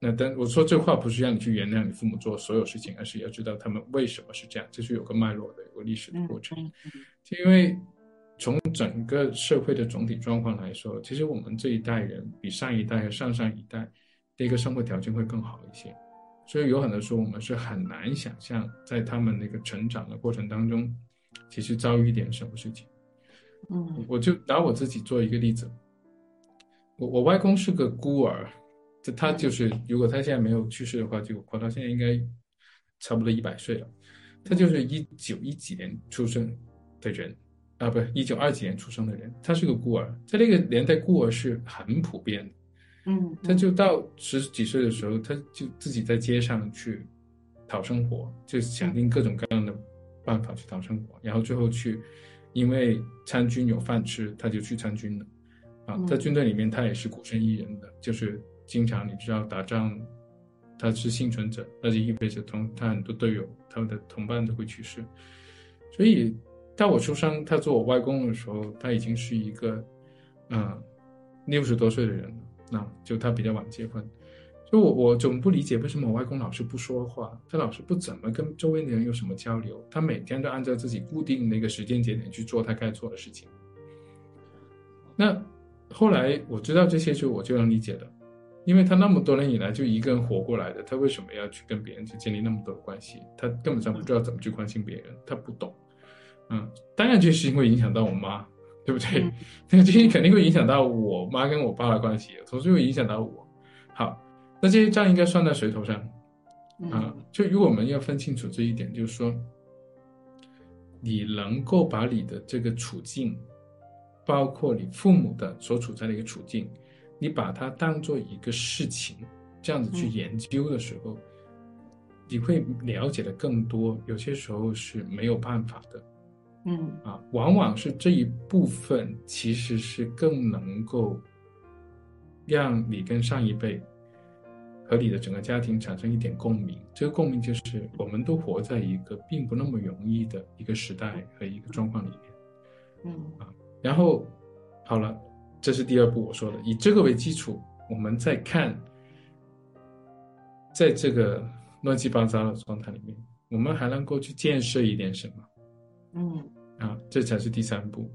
那但我说这话不是让你去原谅你父母做所有事情，而是要知道他们为什么是这样，这是有个脉络的，有个历史的过程。就因为从整个社会的总体状况来说，其实我们这一代人比上一代和上上一代的一个生活条件会更好一些，所以有很多时候我们是很难想象，在他们那个成长的过程当中，其实遭遇一点什么事情。嗯，我就拿我自己做一个例子，我我外公是个孤儿，这他就是如果他现在没有去世的话，就活到现在应该差不多一百岁了。他就是一九一几年出生的人，啊，不是，一九二几年出生的人，他是个孤儿，在那个年代孤儿是很普遍的。嗯，他就到十几岁的时候，他就自己在街上去讨生活，就想尽各种各样的办法去讨生活，然后最后去，因为参军有饭吃，他就去参军了。啊，在军队里面他也是孤身一人的，就是经常你知道打仗，他是幸存者，那就意味着同他很多队友、他们的同伴都会去世。所以到我出生，他做我外公的时候，他已经是一个嗯六十多岁的人了。那就他比较晚结婚，就我我总不理解为什么我外公老是不说话，他老是不怎么跟周围的人有什么交流，他每天都按照自己固定的一个时间节点去做他该做的事情。那后来我知道这些之后，我就能理解了，因为他那么多年以来就一个人活过来的，他为什么要去跟别人去建立那么多的关系？他根本上不知道怎么去关心别人，他不懂。嗯，当然这事情会影响到我妈。对不对？[laughs] 那这些肯定会影响到我妈跟我爸的关系，同时会影响到我。好，那这些账应该算在谁头上？啊，就如果我们要分清楚这一点，就是说，你能够把你的这个处境，包括你父母的所处在的一个处境，你把它当做一个事情，这样子去研究的时候，你会了解的更多。有些时候是没有办法的。嗯啊，往往是这一部分，其实是更能够让你跟上一辈和你的整个家庭产生一点共鸣。这个共鸣就是，我们都活在一个并不那么容易的一个时代和一个状况里面。嗯啊，然后好了，这是第二步我说的，以这个为基础，我们再看，在这个乱七八糟的状态里面，我们还能够去建设一点什么？嗯。啊，这才是第三步，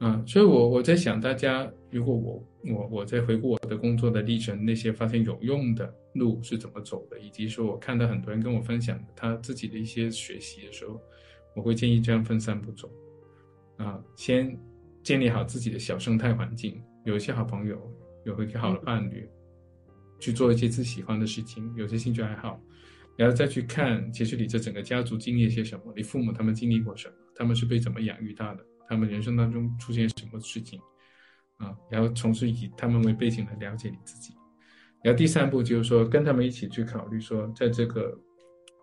啊，所以，我我在想，大家如果我我我在回顾我的工作的历程，那些发现有用的路是怎么走的，以及说我看到很多人跟我分享他自己的一些学习的时候，我会建议这样分三步走，啊，先建立好自己的小生态环境，有一些好朋友，有一个好的伴侣，去做一些自己喜欢的事情，有些兴趣爱好。然后再去看，其实你这整个家族经历了些什么？你父母他们经历过什么？他们是被怎么养育大的？他们人生当中出现什么事情？啊，然后从事以他们为背景来了解你自己。然后第三步就是说，跟他们一起去考虑说，在这个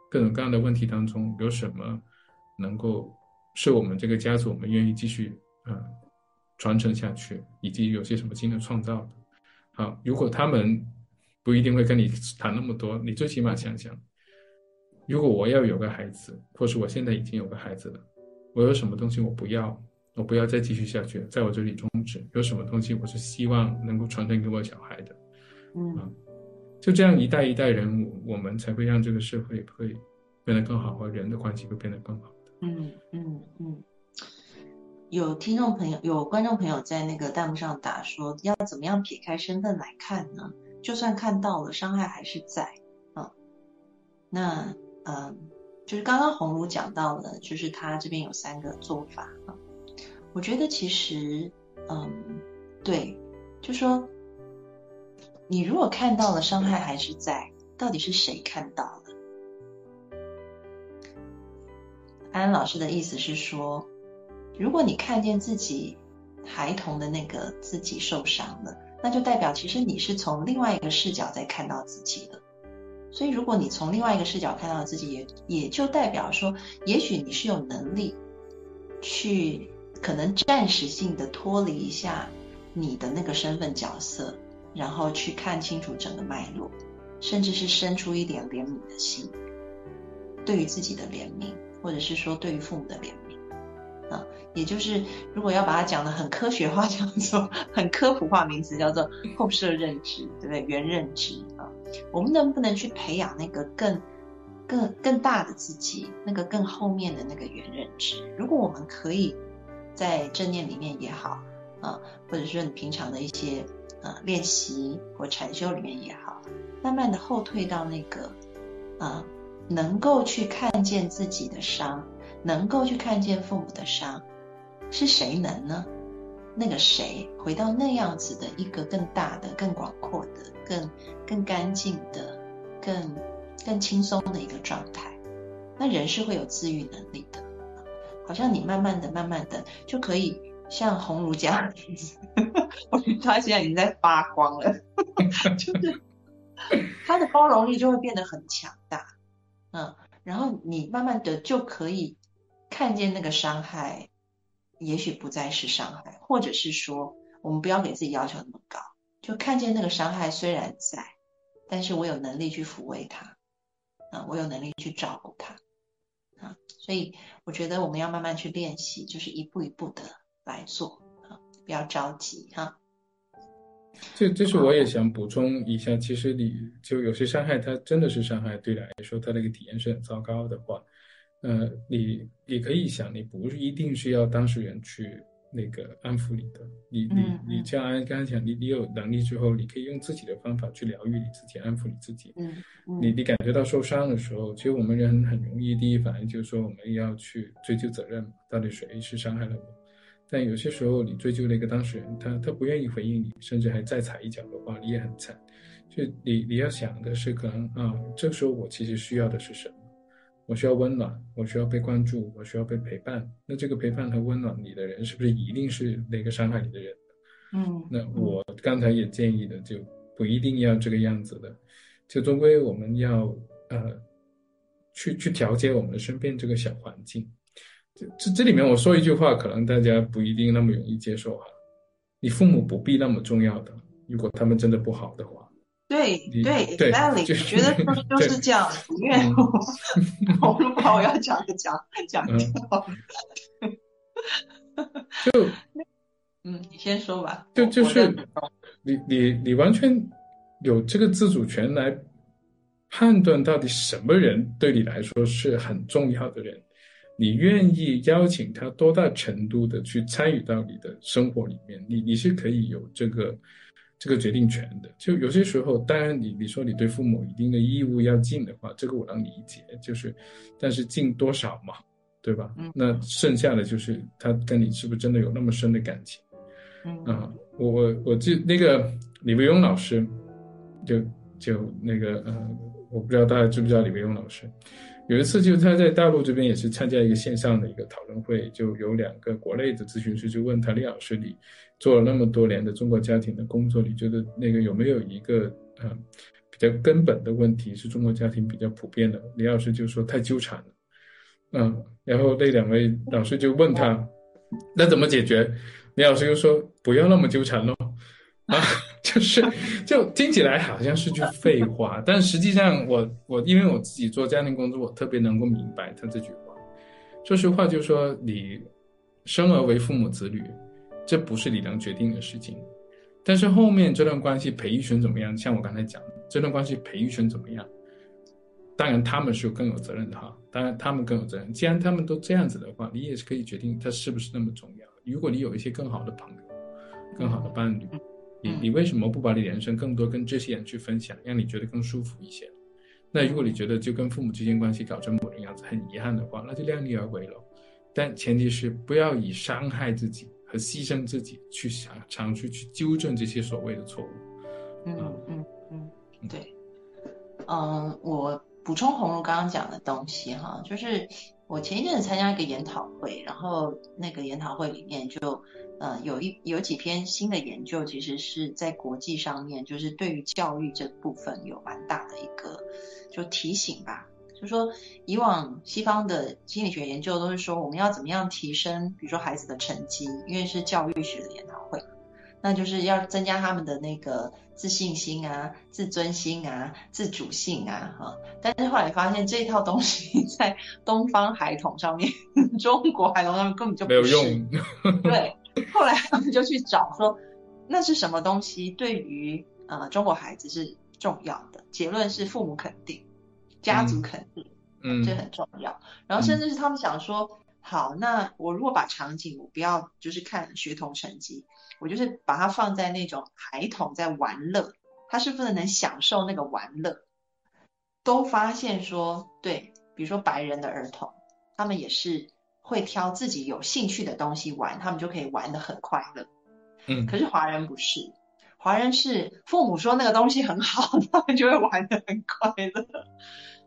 各种各样的问题当中，有什么能够是我们这个家族我们愿意继续啊传承下去，以及有些什么新的创造的。好，如果他们不一定会跟你谈那么多，你最起码想想。如果我要有个孩子，或是我现在已经有个孩子了，我有什么东西我不要，我不要再继续下去，在我这里终止。有什么东西我是希望能够传承给我小孩的，嗯，就这样一代一代人，我们才会让这个社会会变得更好，和人的关系会变得更好的。嗯嗯嗯。有听众朋友、有观众朋友在那个弹幕上打说，要怎么样撇开身份来看呢？就算看到了，伤害还是在嗯。那。嗯，就是刚刚红茹讲到了，就是他这边有三个做法啊。我觉得其实，嗯，对，就说你如果看到了伤害还是在，到底是谁看到了？安安老师的意思是说，如果你看见自己孩童的那个自己受伤了，那就代表其实你是从另外一个视角在看到自己的。所以，如果你从另外一个视角看到自己，也也就代表说，也许你是有能力去可能暂时性的脱离一下你的那个身份角色，然后去看清楚整个脉络，甚至是生出一点怜悯的心，对于自己的怜悯，或者是说对于父母的怜悯啊，也就是如果要把它讲的很科学化，叫做 [laughs] 很科普化名词，叫做后设认知，对不对？原认知啊。我们能不能去培养那个更、更、更大的自己，那个更后面的那个原认知？如果我们可以在正念里面也好，啊，或者说你平常的一些呃练习或禅修里面也好，慢慢的后退到那个啊，能够去看见自己的伤，能够去看见父母的伤，是谁能呢？那个谁回到那样子的一个更大的、更广阔的、更更干净的、更更轻松的一个状态，那人是会有自愈能力的。好像你慢慢的、慢慢的就可以像红儒这样子，[laughs] 我觉得他现在已经在发光了，[laughs] 就是他的包容力就会变得很强大，嗯，然后你慢慢的就可以看见那个伤害。也许不再是伤害，或者是说，我们不要给自己要求那么高，就看见那个伤害虽然在，但是我有能力去抚慰它，啊，我有能力去照顾它，啊，所以我觉得我们要慢慢去练习，就是一步一步的来做，啊，不要着急，哈。这这是我也想补充一下，其实你就有些伤害，它真的是伤害，对来说，它那个体验是很糟糕的话。呃，你你可以想，你不是一定是要当事人去那个安抚你的，你你你像安刚才讲，你你有能力之后，你可以用自己的方法去疗愈你自己，安抚你自己。嗯你你感觉到受伤的时候，其实我们人很容易第一反应就是说我们要去追究责任，到底谁是伤害了我？但有些时候你追究那个当事人，他他不愿意回应你，甚至还再踩一脚的话，你也很惨。就你你要想的是，可能啊，这个时候我其实需要的是什么？我需要温暖，我需要被关注，我需要被陪伴。那这个陪伴和温暖你的人，是不是一定是那个伤害你的人？嗯，那我刚才也建议的，就不一定要这个样子的。就终归我们要呃，去去调节我们的身边这个小环境。这这这里面我说一句话，可能大家不一定那么容易接受哈。你父母不必那么重要的，如果他们真的不好的话。对对，exactly，觉得就就是这样，因为我 [laughs] 如果我要讲就讲讲掉。就 [laughs] 嗯，你先说吧。就就是你你你完全有这个自主权来判断到底什么人对你来说是很重要的人，你愿意邀请他多大程度的去参与到你的生活里面，你你是可以有这个。这个决定权的，就有些时候，当然你你说你对父母一定的义务要尽的话，这个我能理解，就是，但是尽多少嘛，对吧？嗯。那剩下的就是他跟你是不是真的有那么深的感情？嗯。啊，我我我记那个李维庸老师，就就那个呃，我不知道大家知不知道李维庸老师。有一次，就他在大陆这边也是参加一个线上的一个讨论会，就有两个国内的咨询师就问他：“李老师，你做了那么多年的中国家庭的工作，你觉得那个有没有一个呃比较根本的问题是中国家庭比较普遍的？”李老师就说：“太纠缠了。”嗯，然后那两位老师就问他：“那怎么解决？”李老师又说：“不要那么纠缠喽。”啊。是，就听起来好像是句废话，但实际上，我我因为我自己做家庭工作，我特别能够明白他这句话。说实话，就是说你生而为父母子女，这不是你能决定的事情。但是后面这段关系培育成怎么样，像我刚才讲，这段关系培育成怎么样，当然他们是更有责任的哈。当然他们更有责任。既然他们都这样子的话，你也是可以决定他是不是那么重要。如果你有一些更好的朋友，更好的伴侣。你你为什么不把你人生更多跟这些人去分享，让你觉得更舒服一些？那如果你觉得就跟父母之间关系搞成某种样子很遗憾的话，那就量力而为了。但前提是不要以伤害自己和牺牲自己去想尝试去纠正这些所谓的错误。嗯嗯嗯，对。嗯，我补充红茹刚刚讲的东西哈，就是我前一阵子参加一个研讨会，然后那个研讨会里面就。呃，有一有几篇新的研究，其实是在国际上面，就是对于教育这部分有蛮大的一个就提醒吧。就说以往西方的心理学研究都是说，我们要怎么样提升，比如说孩子的成绩，因为是教育学的研，那就是要增加他们的那个自信心啊、自尊心啊、自主性啊，哈。但是后来发现这一套东西在东方孩童上面，中国孩童上面根本就没有用，对。后来他们就去找说，那是什么东西对于呃中国孩子是重要的？结论是父母肯定，家族肯定，嗯，这很重要。然后甚至是他们想说，好，那我如果把场景我不要就是看学童成绩，我就是把它放在那种孩童在玩乐，他是不是能享受那个玩乐？都发现说，对，比如说白人的儿童，他们也是会挑自己有兴趣的东西玩，他们就可以玩得很快乐。嗯，可是华人不是，华人是父母说那个东西很好，他们就会玩得很快乐。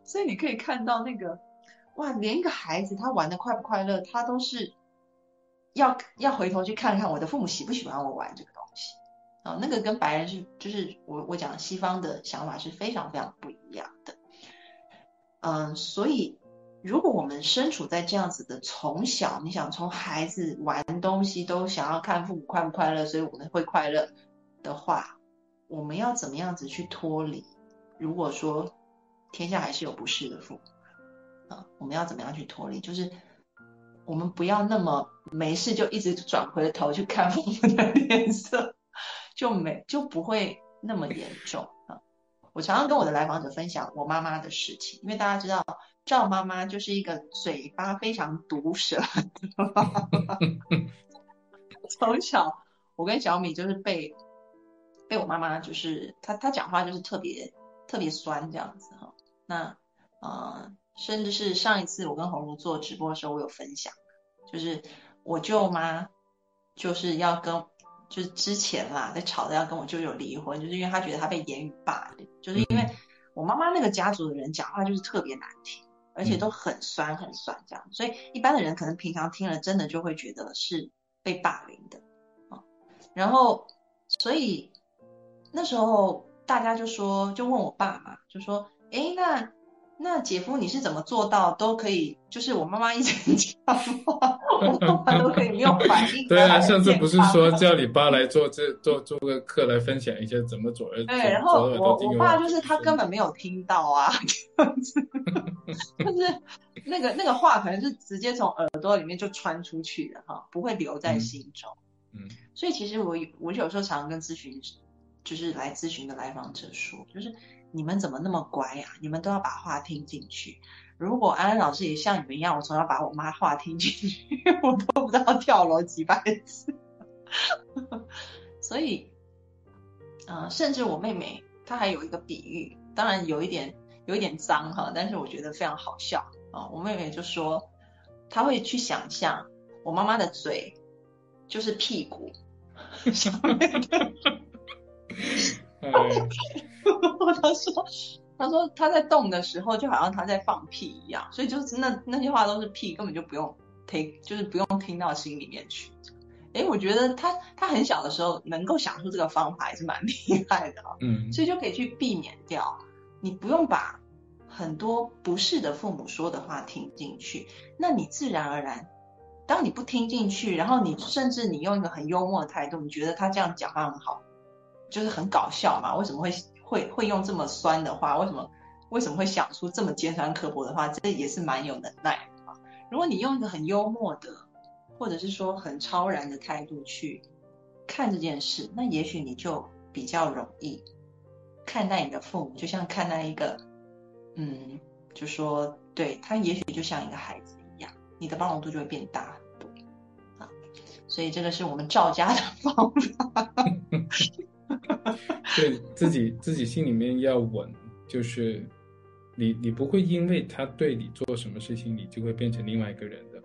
所以你可以看到那个，哇，连一个孩子他玩的快不快乐，他都是要要回头去看看我的父母喜不喜欢我玩这个东西。啊，那个跟白人是，就是我我讲西方的想法是非常非常不一样的。嗯，所以如果我们身处在这样子的从小，你想从孩子玩东西都想要看父母快不快乐，所以我们会快乐的话，我们要怎么样子去脱离？如果说天下还是有不是的父母我们要怎么样去脱离？就是我们不要那么没事就一直转回头去看父母的脸色。就没就不会那么严重啊！我常常跟我的来访者分享我妈妈的事情，因为大家知道赵妈妈就是一个嘴巴非常毒舌的妈妈。[laughs] 从小我跟小米就是被被我妈妈就是她她讲话就是特别特别酸这样子哈。那呃甚至是上一次我跟红茹做直播的时候，我有分享，就是我舅妈就是要跟。就是之前啦，在吵着要跟我舅舅离婚，就是因为他觉得他被言语霸凌，就是因为我妈妈那个家族的人讲话就是特别难听，而且都很酸很酸这样，所以一般的人可能平常听了真的就会觉得是被霸凌的啊。然后，所以那时候大家就说，就问我爸嘛，就说，哎，那。那姐夫你是怎么做到都可以？就是我妈妈一直 [laughs] 讲话，我爸爸都可以没有反应。对啊，上次不是说叫你爸来做这做做个课来分享一下怎么做？对，然后我我爸就是他根本没有 [laughs] 听到啊，[laughs] 就是那个那个话可能是直接从耳朵里面就穿出去的哈，不会留在心中。嗯，所以其实我我有时候常常跟咨询，就是来咨询的来访者说，就是。你们怎么那么乖呀？你们都要把话听进去。如果安安老师也像你们一样，我总要把我妈话听进去，[laughs] 我都不知道跳楼几百次。所以，嗯，甚至我妹妹她还有一个比喻，当然有一点有一点脏哈，但是我觉得非常好笑啊。我妹妹就说，她会去想象我妈妈的嘴就是屁股。[laughs] [laughs] 他说：“他说他在动的时候，就好像他在放屁一样，所以就是那那些话都是屁，根本就不用 take，就是不用听到心里面去。哎，我觉得他他很小的时候能够想出这个方法，也是蛮厉害的嗯，所以就可以去避免掉，你不用把很多不是的父母说的话听进去，那你自然而然，当你不听进去，然后你甚至你用一个很幽默的态度，你觉得他这样讲话很好，就是很搞笑嘛？为什么会？”会会用这么酸的话，为什么为什么会想出这么尖酸刻薄的话？这也是蛮有能耐的啊！如果你用一个很幽默的，或者是说很超然的态度去看这件事，那也许你就比较容易看待你的父母，就像看待一个，嗯，就说对他也许就像一个孩子一样，你的包容度就会变大啊！所以这个是我们赵家的方法。[laughs] [laughs] 对自己自己心里面要稳，就是你你不会因为他对你做什么事情，你就会变成另外一个人的，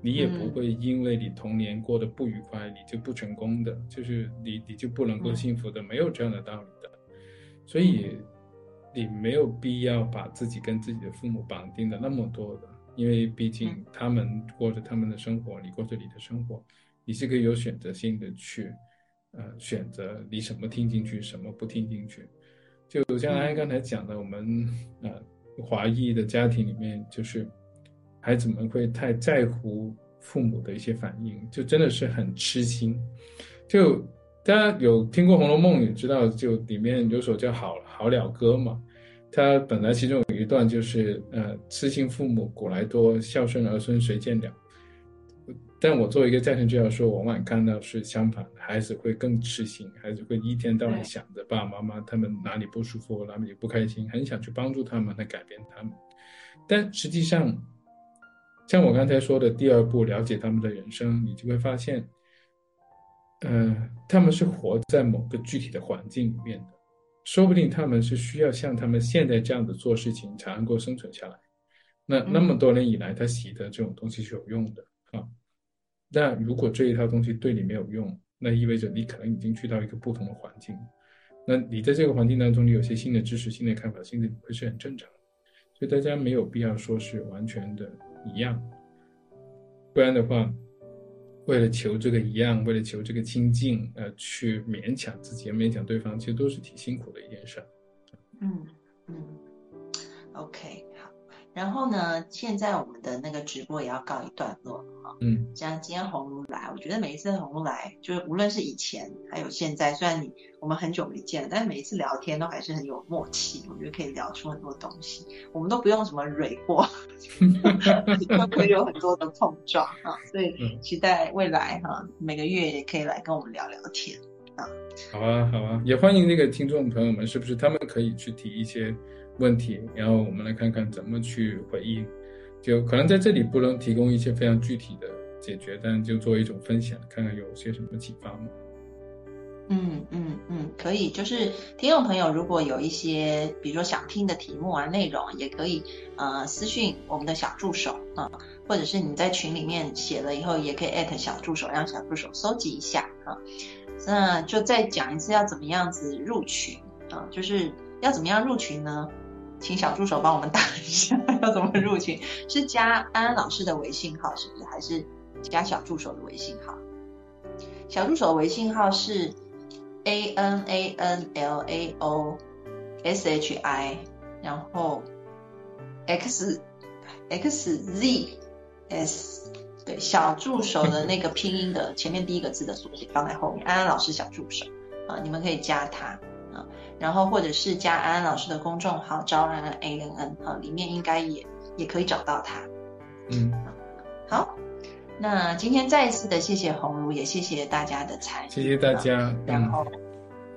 你也不会因为你童年过得不愉快，你就不成功的，就是你你就不能够幸福的，没有这样的道理的。所以你没有必要把自己跟自己的父母绑定的那么多的，因为毕竟他们过着他们的生活，你过着你的生活，你是可以有选择性的去。呃，选择你什么听进去，什么不听进去，就像安刚才讲的，我们呃华裔的家庭里面，就是孩子们会太在乎父母的一些反应，就真的是很痴心。就大家有听过《红楼梦》，也知道，就里面有首叫《好好了歌》嘛，它本来其中有一段就是呃，痴心父母古来多，孝顺儿孙谁见了。但我作为一个家庭治疗师，往往看到是相反，孩子会更痴心，孩子会一天到晚想着爸爸妈妈他们哪里不舒服，哪里不开心，很想去帮助他们来改变他们。但实际上，像我刚才说的第二步，了解他们的人生，你就会发现，呃，他们是活在某个具体的环境里面的，说不定他们是需要像他们现在这样子做事情才能够生存下来。那那么多年以来，他习得这种东西是有用的啊。那如果这一套东西对你没有用，那意味着你可能已经去到一个不同的环境。那你在这个环境当中，你有些新的知识、新的看法、新的会是很正常。所以大家没有必要说是完全的一样，不然的话，为了求这个一样，为了求这个亲近，呃，去勉强自己，勉强对方，其实都是挺辛苦的一件事。嗯嗯，OK。然后呢，现在我们的那个直播也要告一段落哈。嗯。像今天红如来，我觉得每一次红如来，就是无论是以前还有现在，虽然你我们很久没见了，但是每一次聊天都还是很有默契。我觉得可以聊出很多东西，我们都不用什么蕊过，[laughs] 都会有很多的碰撞啊。所以期待未来哈，每个月也可以来跟我们聊聊天啊。好啊，好啊，也欢迎那个听众朋友们，是不是他们可以去提一些。问题，然后我们来看看怎么去回应。就可能在这里不能提供一些非常具体的解决，但就作为一种分享，看看有些什么启发吗？嗯嗯嗯，可以。就是听众朋友如果有一些，比如说想听的题目啊、内容，也可以呃私信我们的小助手啊，或者是你在群里面写了以后，也可以艾特小助手，让小助手搜集一下啊。那就再讲一次要怎么样子入群啊？就是要怎么样入群呢？请小助手帮我们打一下，[laughs] 要怎么入群？是加安安老师的微信号，是不是？还是加小助手的微信号？小助手微信号是 a n a n l a o s h i，然后 x x z s，对，小助手的那个拼音的前面第一个字的缩写放在后面，安安老师小助手啊，你们可以加他。然后或者是加安安老师的公众号“招安安 A N N” 哈，里面应该也也可以找到他。嗯，好，那今天再一次的谢谢红茹，也谢谢大家的参与，谢谢大家。然后，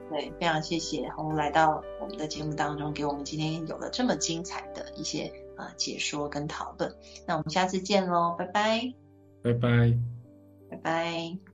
对，非常谢谢红茹来到我们的节目当中，给我们今天有了这么精彩的一些啊解说跟讨论。那我们下次见喽，拜拜，拜拜，拜拜。